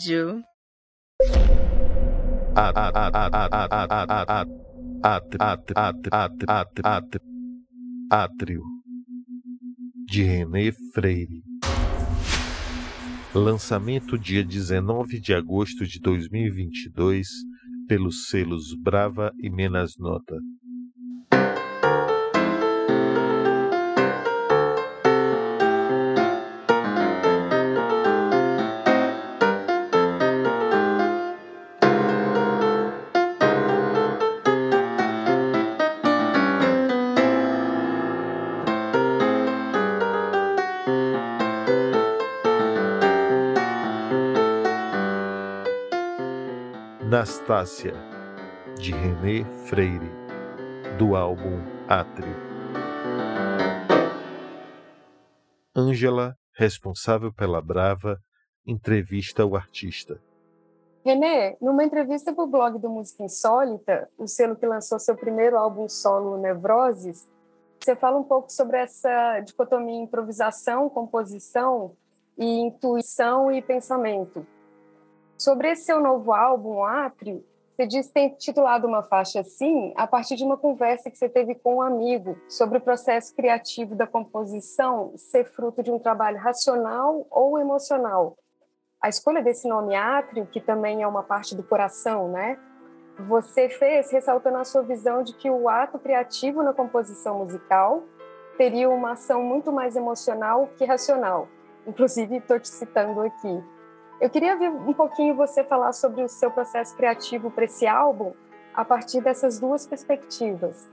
rádio. Átrio de René Freire. Lançamento dia 19 de agosto de 2022 pelos selos Brava e Menas Nota. Anastácia, de René Freire, do álbum Átrio. Ângela, responsável pela Brava, entrevista o artista. René, numa entrevista para o blog do Música Insólita, o selo que lançou seu primeiro álbum solo, Nevroses, você fala um pouco sobre essa dicotomia improvisação, composição e intuição e pensamento. Sobre esse seu novo álbum, Átrio, você disse ter titulado uma faixa assim a partir de uma conversa que você teve com um amigo sobre o processo criativo da composição ser fruto de um trabalho racional ou emocional. A escolha desse nome Átrio, que também é uma parte do coração, né? Você fez ressaltando a sua visão de que o ato criativo na composição musical teria uma ação muito mais emocional que racional. Inclusive, estou te citando aqui. Eu queria ver um pouquinho você falar sobre o seu processo criativo para esse álbum a partir dessas duas perspectivas.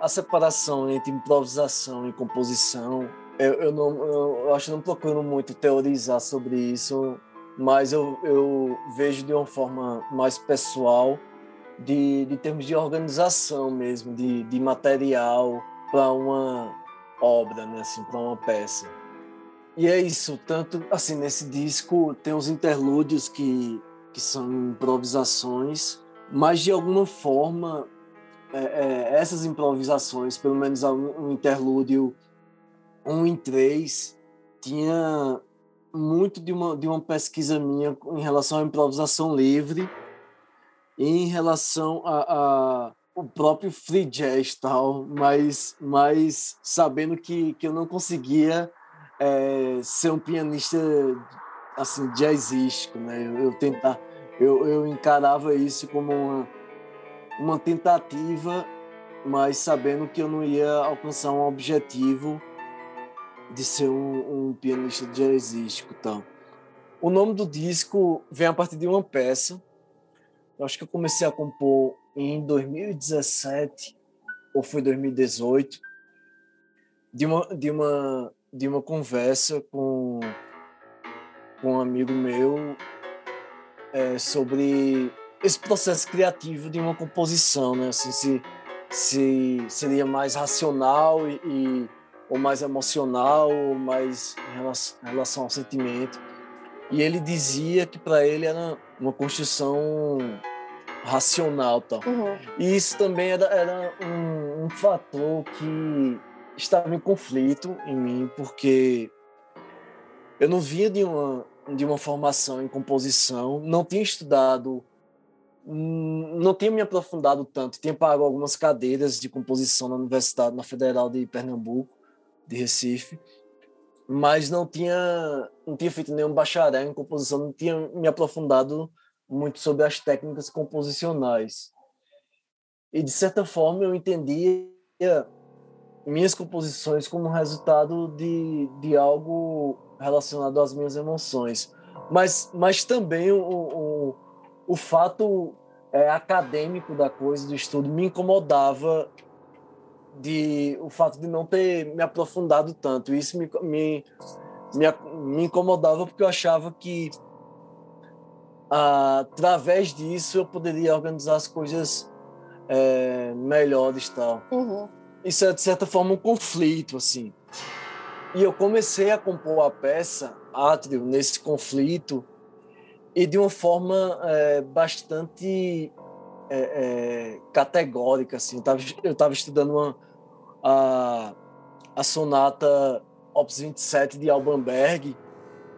A separação entre improvisação e composição, eu, eu não, eu, acho que não procuro muito teorizar sobre isso, mas eu, eu vejo de uma forma mais pessoal, de, de termos de organização mesmo, de, de material para uma obra, né, assim, para uma peça. E é isso, tanto assim, nesse disco tem os interlúdios que, que são improvisações, mas de alguma forma é, é, essas improvisações, pelo menos um, interlúdio um em três, tinha muito de uma, de uma pesquisa minha em relação à improvisação livre e em relação a, a o próprio free jazz tal, mas, mas sabendo que, que eu não conseguia é, ser um pianista assim jazzístico, né? Eu, tentar, eu, eu encarava isso como uma, uma tentativa, mas sabendo que eu não ia alcançar um objetivo de ser um, um pianista jazzístico, então. O nome do disco vem a partir de uma peça. Eu acho que eu comecei a compor em 2017 ou foi 2018 de uma de uma de uma conversa com, com um amigo meu é, sobre esse processo criativo de uma composição, né? Assim, se, se seria mais racional e, e ou mais emocional, ou mais em relação, em relação ao sentimento. E ele dizia que para ele era uma construção racional, tal. Uhum. E isso também era, era um, um fator que estava em conflito em mim, porque eu não vinha de uma, de uma formação em composição, não tinha estudado, não tinha me aprofundado tanto, tinha pago algumas cadeiras de composição na Universidade, na Federal de Pernambuco, de Recife, mas não tinha, não tinha feito nenhum bacharel em composição, não tinha me aprofundado muito sobre as técnicas composicionais. E, de certa forma, eu entendia minhas composições como resultado de, de algo relacionado às minhas emoções. Mas, mas também o, o, o fato é, acadêmico da coisa, do estudo, me incomodava de o fato de não ter me aprofundado tanto. Isso me, me, me, me incomodava porque eu achava que através disso eu poderia organizar as coisas é, melhores tal. Uhum isso é de certa forma um conflito assim. E eu comecei a compor a peça Átrio nesse conflito e de uma forma é, bastante é, é, categórica assim. Eu estava estudando uma, a, a sonata Opus 27 de Alban Berg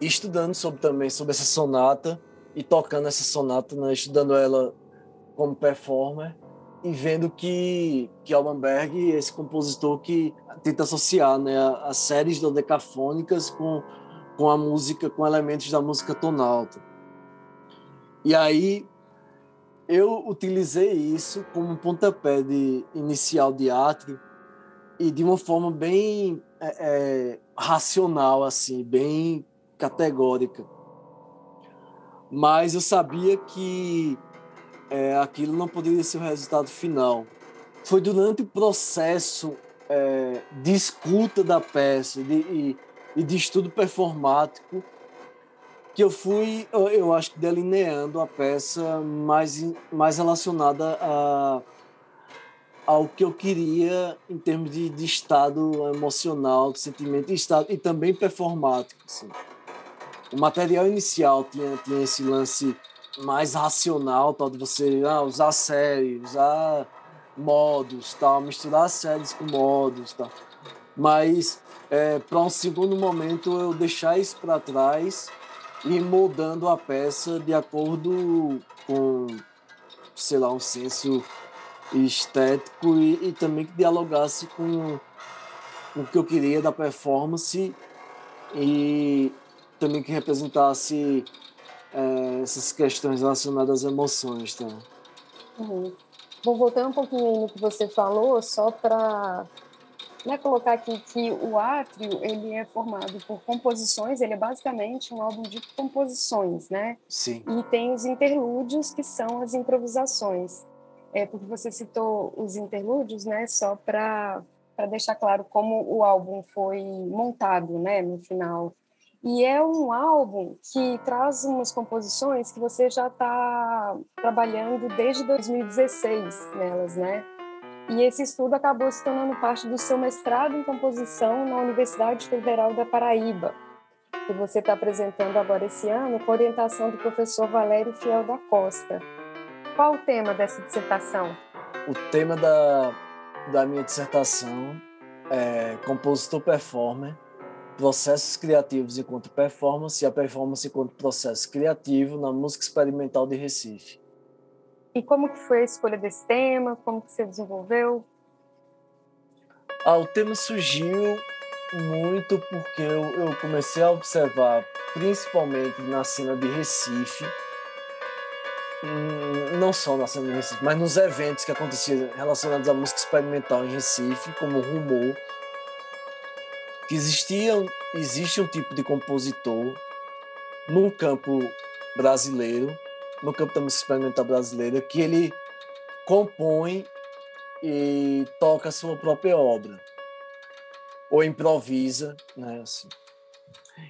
estudando sobre também sobre essa sonata e tocando essa sonata, né, estudando ela como performer e vendo que que Berg esse compositor que tenta associar né, as séries dodecafônicas com com a música, com elementos da música tonalta. E aí eu utilizei isso como pontapé de inicial de arte e de uma forma bem é, é, racional, assim, bem categórica. Mas eu sabia que é, aquilo não poderia ser o resultado final. Foi durante o processo é, de escuta da peça de, e, de estudo performático que eu fui, eu acho que delineando a peça mais, mais relacionada a, ao que eu queria em termos de, de estado emocional, de sentimento e, estado, e também performático. Assim. O material inicial tinha, tinha esse lance mais racional, tal, de você ah, usar série, usar modos, tal, misturar séries com modos. Tal. Mas é, para um segundo momento eu deixar isso para trás e moldando a peça de acordo com, sei lá, um senso estético e, e também que dialogasse com o que eu queria da performance e também que representasse é, essas questões relacionadas às emoções. Tá? Uhum. Vou voltar um pouquinho no que você falou, só para né, colocar aqui que o átrio ele é formado por composições, ele é basicamente um álbum de composições, né? Sim. E tem os interlúdios que são as improvisações. É porque você citou os interlúdios, né? Só para para deixar claro como o álbum foi montado, né? No final. E é um álbum que traz umas composições que você já está trabalhando desde 2016 nelas, né? E esse estudo acabou se tornando parte do seu mestrado em composição na Universidade Federal da Paraíba, que você está apresentando agora esse ano, com orientação do professor Valério Fiel da Costa. Qual o tema dessa dissertação? O tema da, da minha dissertação é compositor performer, processos criativos enquanto performance e a performance enquanto processo criativo na música experimental de Recife. E como que foi a escolha desse tema? Como que você desenvolveu? Ah, o tema surgiu muito porque eu, eu comecei a observar, principalmente na cena de Recife, hum, não só na cena de Recife, mas nos eventos que aconteciam relacionados à música experimental em Recife, como Rumor, que existiam, existe um tipo de compositor no campo brasileiro no campo da música experimental brasileira que ele compõe e toca a sua própria obra ou improvisa, né, assim.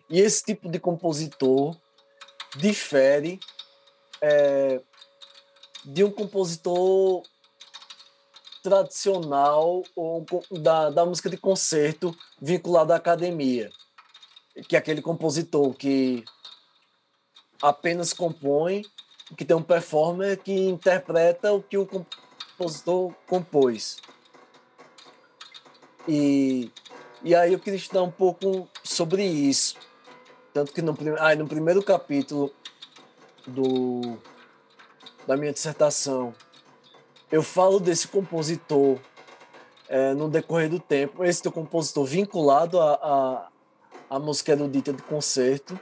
E esse tipo de compositor difere é, de um compositor tradicional ou da, da música de concerto vinculado à academia, que é aquele compositor que apenas compõe que tem um performer que interpreta o que o compositor compôs. E, e aí eu queria estudar um pouco sobre isso. Tanto que no, ah, no primeiro capítulo do, da minha dissertação, eu falo desse compositor é, no decorrer do tempo, esse teu compositor vinculado à, à, à música erudita de concerto,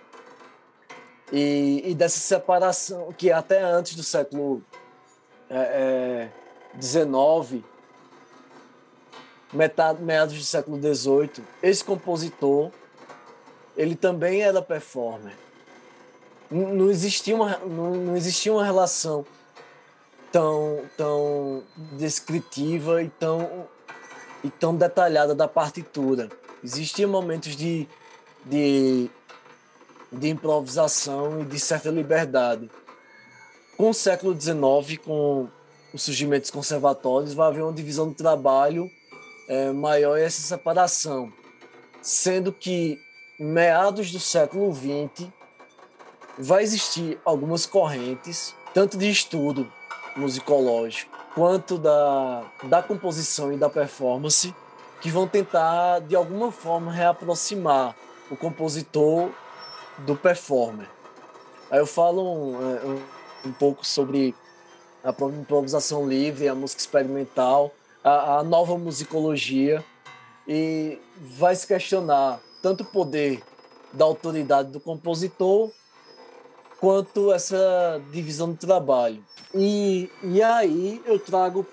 e, e dessa separação que até antes do século é, é, XIX, metade, meados do século XVIII, esse compositor ele também era performer. Não existia uma, não, não existia uma relação tão, tão descritiva e tão, e tão detalhada da partitura. Existiam momentos de, de de improvisação e de certa liberdade. Com o século XIX, com o surgimento dos conservatórios, vai haver uma divisão do trabalho é, maior essa separação, sendo que meados do século XX vai existir algumas correntes, tanto de estudo musicológico quanto da, da composição e da performance, que vão tentar, de alguma forma, reaproximar o compositor do performer. Aí eu falo um, é, um, um pouco sobre a improvisação livre, a música experimental, a, a nova musicologia e vai se questionar tanto o poder da autoridade do compositor quanto essa divisão do trabalho. E, e aí eu trago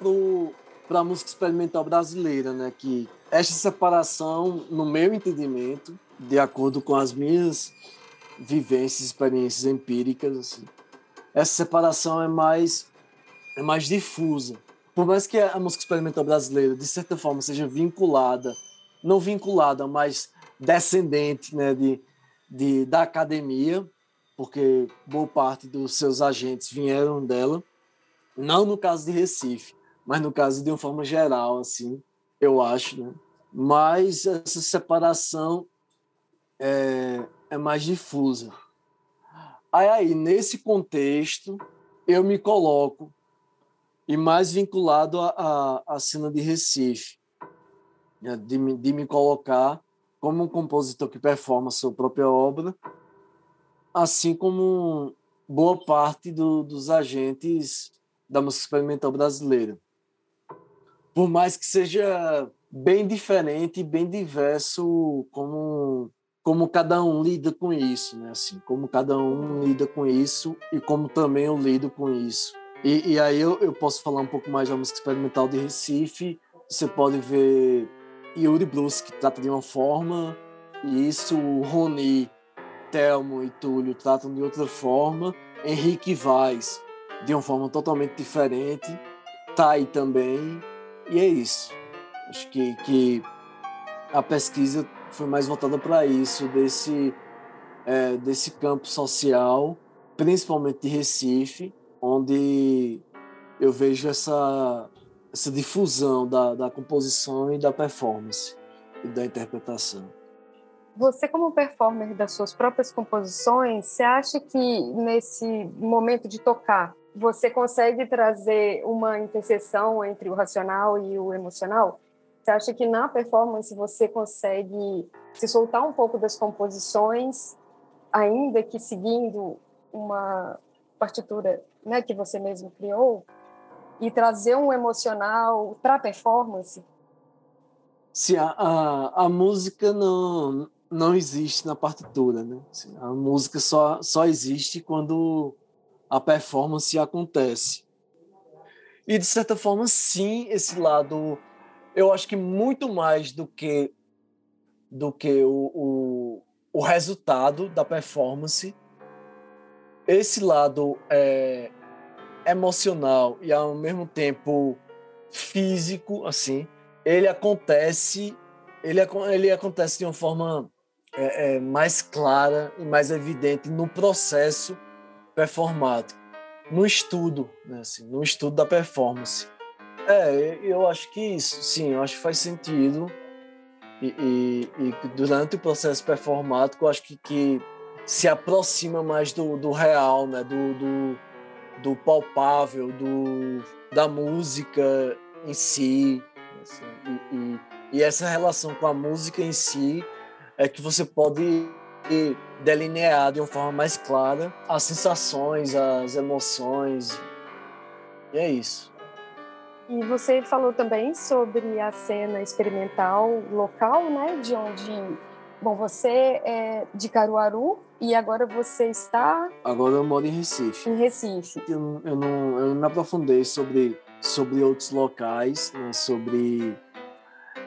para a música experimental brasileira, né, que essa separação, no meu entendimento, de acordo com as minhas vivências, experiências empíricas, assim, essa separação é mais é mais difusa. Por mais que a música experimental brasileira, de certa forma, seja vinculada, não vinculada, mas descendente né, de, de, da academia, porque boa parte dos seus agentes vieram dela, não no caso de Recife, mas no caso de uma forma geral, assim, eu acho, né? Mas essa separação é, é mais difusa. Aí, aí, nesse contexto, eu me coloco e mais vinculado à, cena de Recife, né? de, de me colocar como um compositor que performa sua própria obra, assim como boa parte do, dos agentes da música experimental brasileira. Por mais que seja bem diferente bem diverso como como cada um lida com isso, né? Assim, como cada um lida com isso e como também eu lido com isso. E, e aí eu, eu posso falar um pouco mais da música experimental de Recife. Você pode ver Yuri Blues, que trata de uma forma, e isso Rony, Telmo e Túlio tratam de outra forma. Henrique Vaz, de uma forma totalmente diferente. Tai também. E é isso. Acho que, que a pesquisa foi mais voltada para isso, desse, é, desse campo social, principalmente de Recife, onde eu vejo essa, essa difusão da, da composição e da performance e da interpretação. Você, como performer das suas próprias composições, você acha que nesse momento de tocar, você consegue trazer uma interseção entre o racional e o emocional? Você acha que na performance você consegue se soltar um pouco das composições, ainda que seguindo uma partitura né, que você mesmo criou, e trazer um emocional para a performance? Sim, a, a, a, música não, não existe na partitura, né? Assim, a música só, só existe quando a performance acontece. E, de certa forma, sim, esse lado, eu acho que muito mais do que, do que o, o, o resultado da performance, esse lado é, emocional e ao mesmo tempo físico, assim, ele acontece, ele, ele acontece de uma forma é, é, mais clara e mais evidente no processo performático, no estudo, né, assim, no estudo da performance. É, eu acho que isso, sim, eu acho que faz sentido. E, e, e durante o processo performático, eu acho que, que se aproxima mais do, do real, né? do, do, do palpável, do, da música em si. Assim, e, e, e, essa relação com a música em si é que você pode delinear de uma forma mais clara as sensações, as emoções. E é isso. E você falou também sobre a cena experimental local, né? De onde. Bom, você é de Caruaru, e agora você está. Agora eu moro em Recife. Em Recife. Eu, eu, não, eu não me aprofundei sobre, sobre outros locais, né, sobre.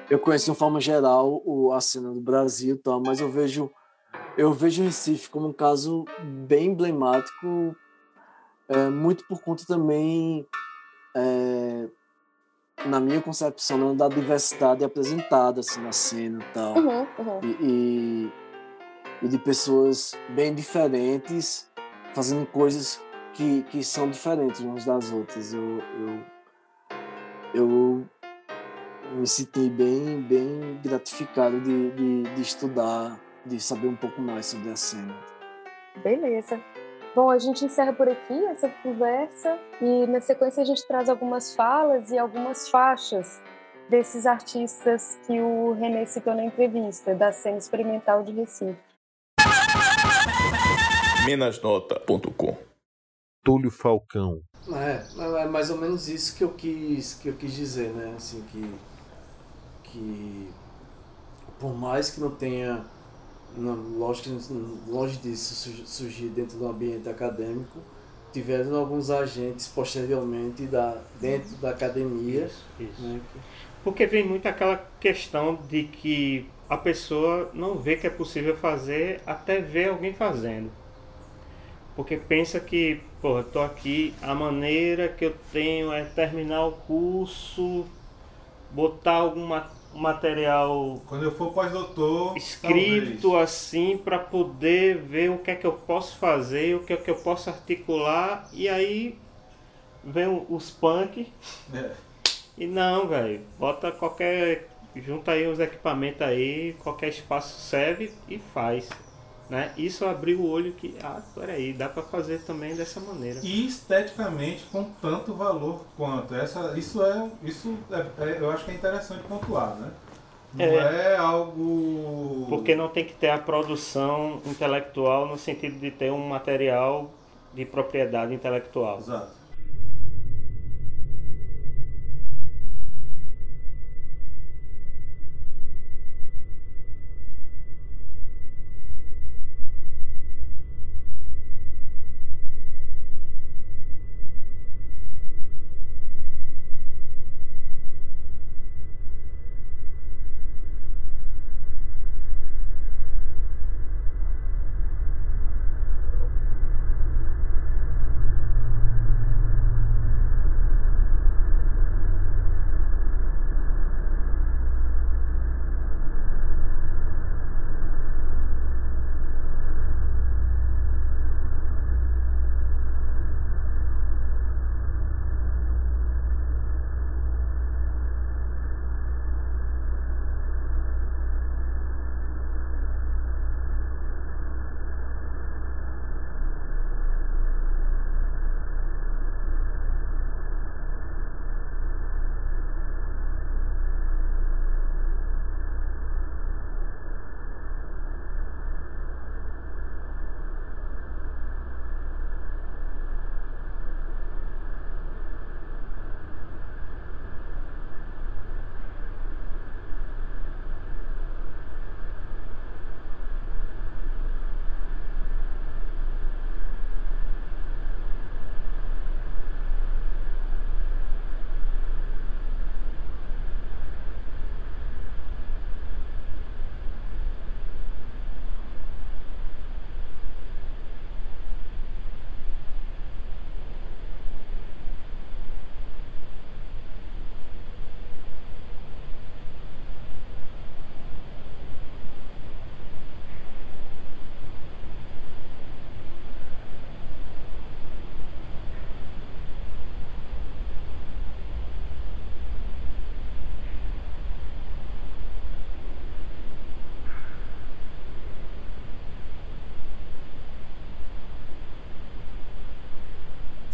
Eu conheço de uma forma geral o, a cena do Brasil, tá, mas eu vejo eu vejo o Recife como um caso bem emblemático, é, muito por conta também, é, na minha concepção, né, da diversidade apresentada assim, na cena e tal. Uhum, uhum. E, e e de pessoas bem diferentes fazendo coisas que, que são diferentes umas das outras. Eu, eu, eu me senti bem, bem gratificado de, de, de estudar, de saber um pouco mais sobre a cena. Beleza. Bom, a gente encerra por aqui essa conversa e na sequência a gente traz algumas falas e algumas faixas desses artistas que o René citou na entrevista, da cena experimental de Recife. Menasnota.com Túlio Falcão. É, é mais ou menos isso que eu quis, que eu quis dizer, né? Assim, que, que por mais que não tenha, não, lógico que longe disso surgir dentro do ambiente acadêmico, tiveram alguns agentes posteriormente da, dentro da academia. Isso, isso. Né? Porque vem muito aquela questão de que a pessoa não vê que é possível fazer até ver alguém fazendo. Porque pensa que, pô, eu tô aqui, a maneira que eu tenho é terminar o curso, botar alguma material quando eu for pós-doutor escrito talvez. assim para poder ver o que é que eu posso fazer, o que é que eu posso articular e aí vem os punk é. e não, velho, bota qualquer junta aí os equipamentos aí, qualquer espaço serve e faz. Né? Isso abriu o olho que, ah, peraí, dá para fazer também dessa maneira. E esteticamente com tanto valor quanto. Essa, isso é, isso é, é eu acho que é interessante pontuar, né? Não é. é algo. Porque não tem que ter a produção intelectual no sentido de ter um material de propriedade intelectual. Exato.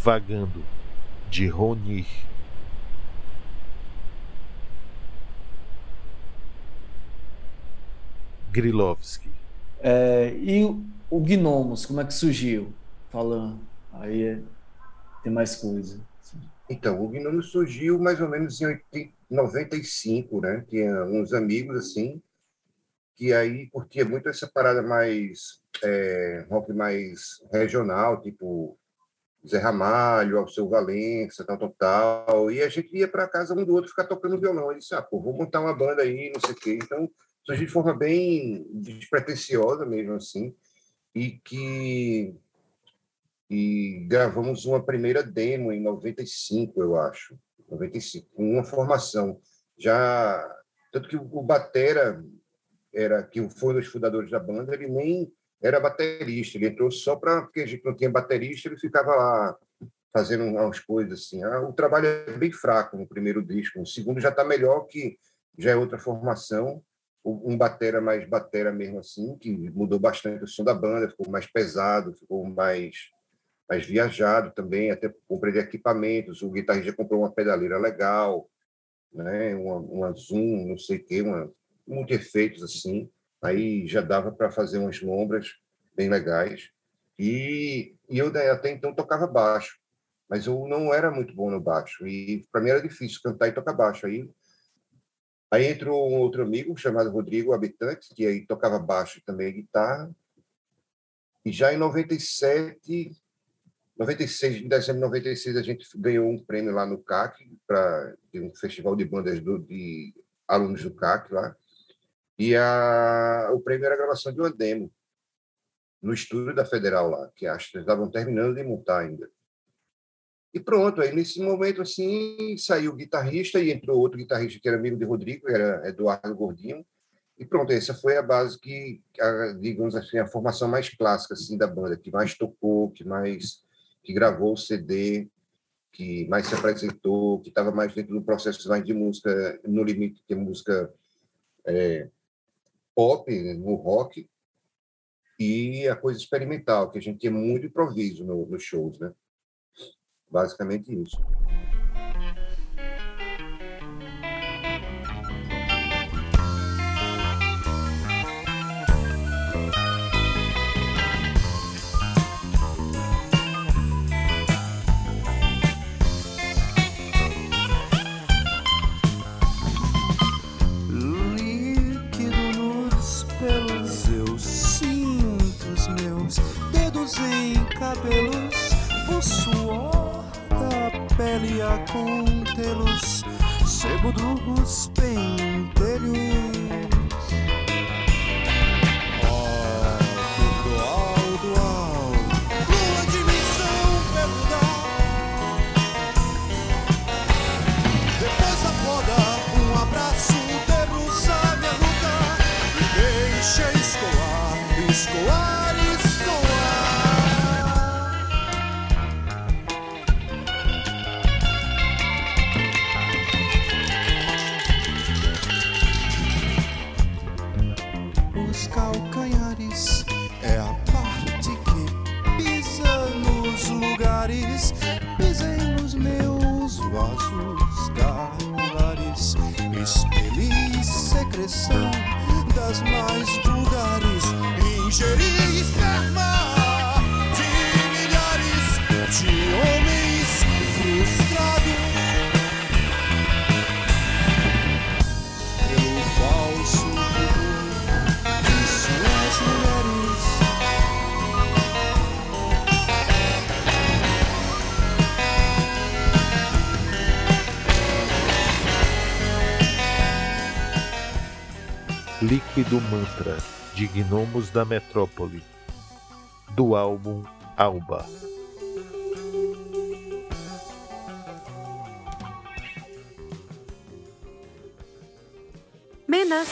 Vagando, de Ronir. Grilovski. É, e o Gnomos, como é que surgiu? Falando, aí é, tem mais coisa. Então, o Gnomos surgiu mais ou menos em 95, né? Tinha uns amigos assim, que aí curtia muito essa parada mais é, rock mais regional, tipo Zé Ramalho, Alceu Valença, tal, tal, tal. E a gente ia para casa um do outro ficar tocando violão. Ele disse, ah, pô, vou montar uma banda aí, não sei o quê. Então, gente de forma bem despretensiosa mesmo, assim. E que... E gravamos uma primeira demo em 95, eu acho. 95, com uma formação. Já... Tanto que o Batera, era, que foi um dos fundadores da banda, ele nem era baterista. Ele entrou só para porque a gente não tinha baterista, ele ficava lá fazendo umas coisas assim. Ah, o trabalho é bem fraco no primeiro disco. O segundo já está melhor, que já é outra formação. Um batera mais batera mesmo assim, que mudou bastante o som da banda, ficou mais pesado, ficou mais mais viajado também, até comprei equipamentos, o guitarrista comprou uma pedaleira legal, né, uma, uma zoom, não sei o quê, uma, muitos efeitos assim aí já dava para fazer umas lombras bem legais. E, e eu até então tocava baixo, mas eu não era muito bom no baixo. E para mim era difícil cantar e tocar baixo. Aí, aí entrou um outro amigo chamado Rodrigo Habitante, que aí tocava baixo e também guitarra. E já em 97, 96, em dezembro de 96, a gente ganhou um prêmio lá no CAC, para um festival de bandas do, de alunos do CAC lá. E a, o prêmio era a gravação de uma demo no estúdio da Federal lá, que acho que estavam terminando de montar ainda. E pronto, aí nesse momento assim saiu o guitarrista e entrou outro guitarrista que era amigo de Rodrigo, era Eduardo Gordinho. E pronto, essa foi a base que, a, digamos assim, a formação mais clássica assim da banda, que mais tocou, que mais que gravou o CD, que mais se apresentou, que estava mais dentro do processo mais de música no limite de música é, pop, né, no rock, e a coisa experimental, que a gente tinha muito improviso nos no shows, né? Basicamente isso. Das mais vulgares. Ingerir esperma de milhares de homens Líquido Mantra, de Gnomos da Metrópole, do álbum Alba. Menas,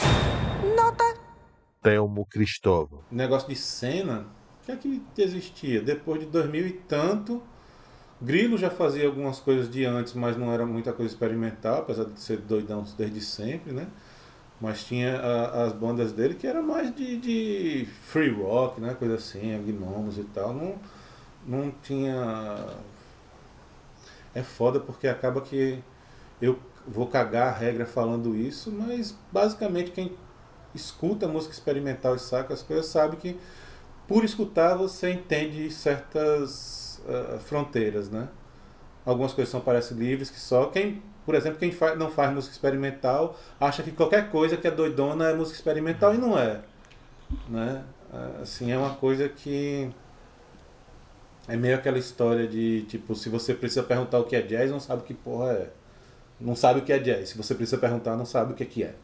nota. Telmo Cristóvão. Negócio de cena, o que é que existia? Depois de 2000 e tanto, Grilo já fazia algumas coisas de antes, mas não era muita coisa experimental, apesar de ser doidão desde sempre, né? Mas tinha a, as bandas dele que era mais de, de free rock, né? Coisa assim, gnomos e tal. Não, não tinha. É foda porque acaba que eu vou cagar a regra falando isso, mas basicamente quem escuta música experimental e saca as coisas sabe que por escutar você entende certas uh, fronteiras, né? Algumas coisas são parecem livres que só quem por exemplo, quem faz, não faz música experimental acha que qualquer coisa que é doidona é música experimental e não é. Né? Assim, é uma coisa que é meio aquela história de, tipo, se você precisa perguntar o que é jazz, não sabe que porra é. Não sabe o que é jazz. Se você precisa perguntar, não sabe o que é que é.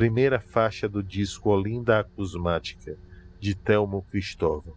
Primeira faixa do disco Olinda Acusmática, de Telmo Cristóvão.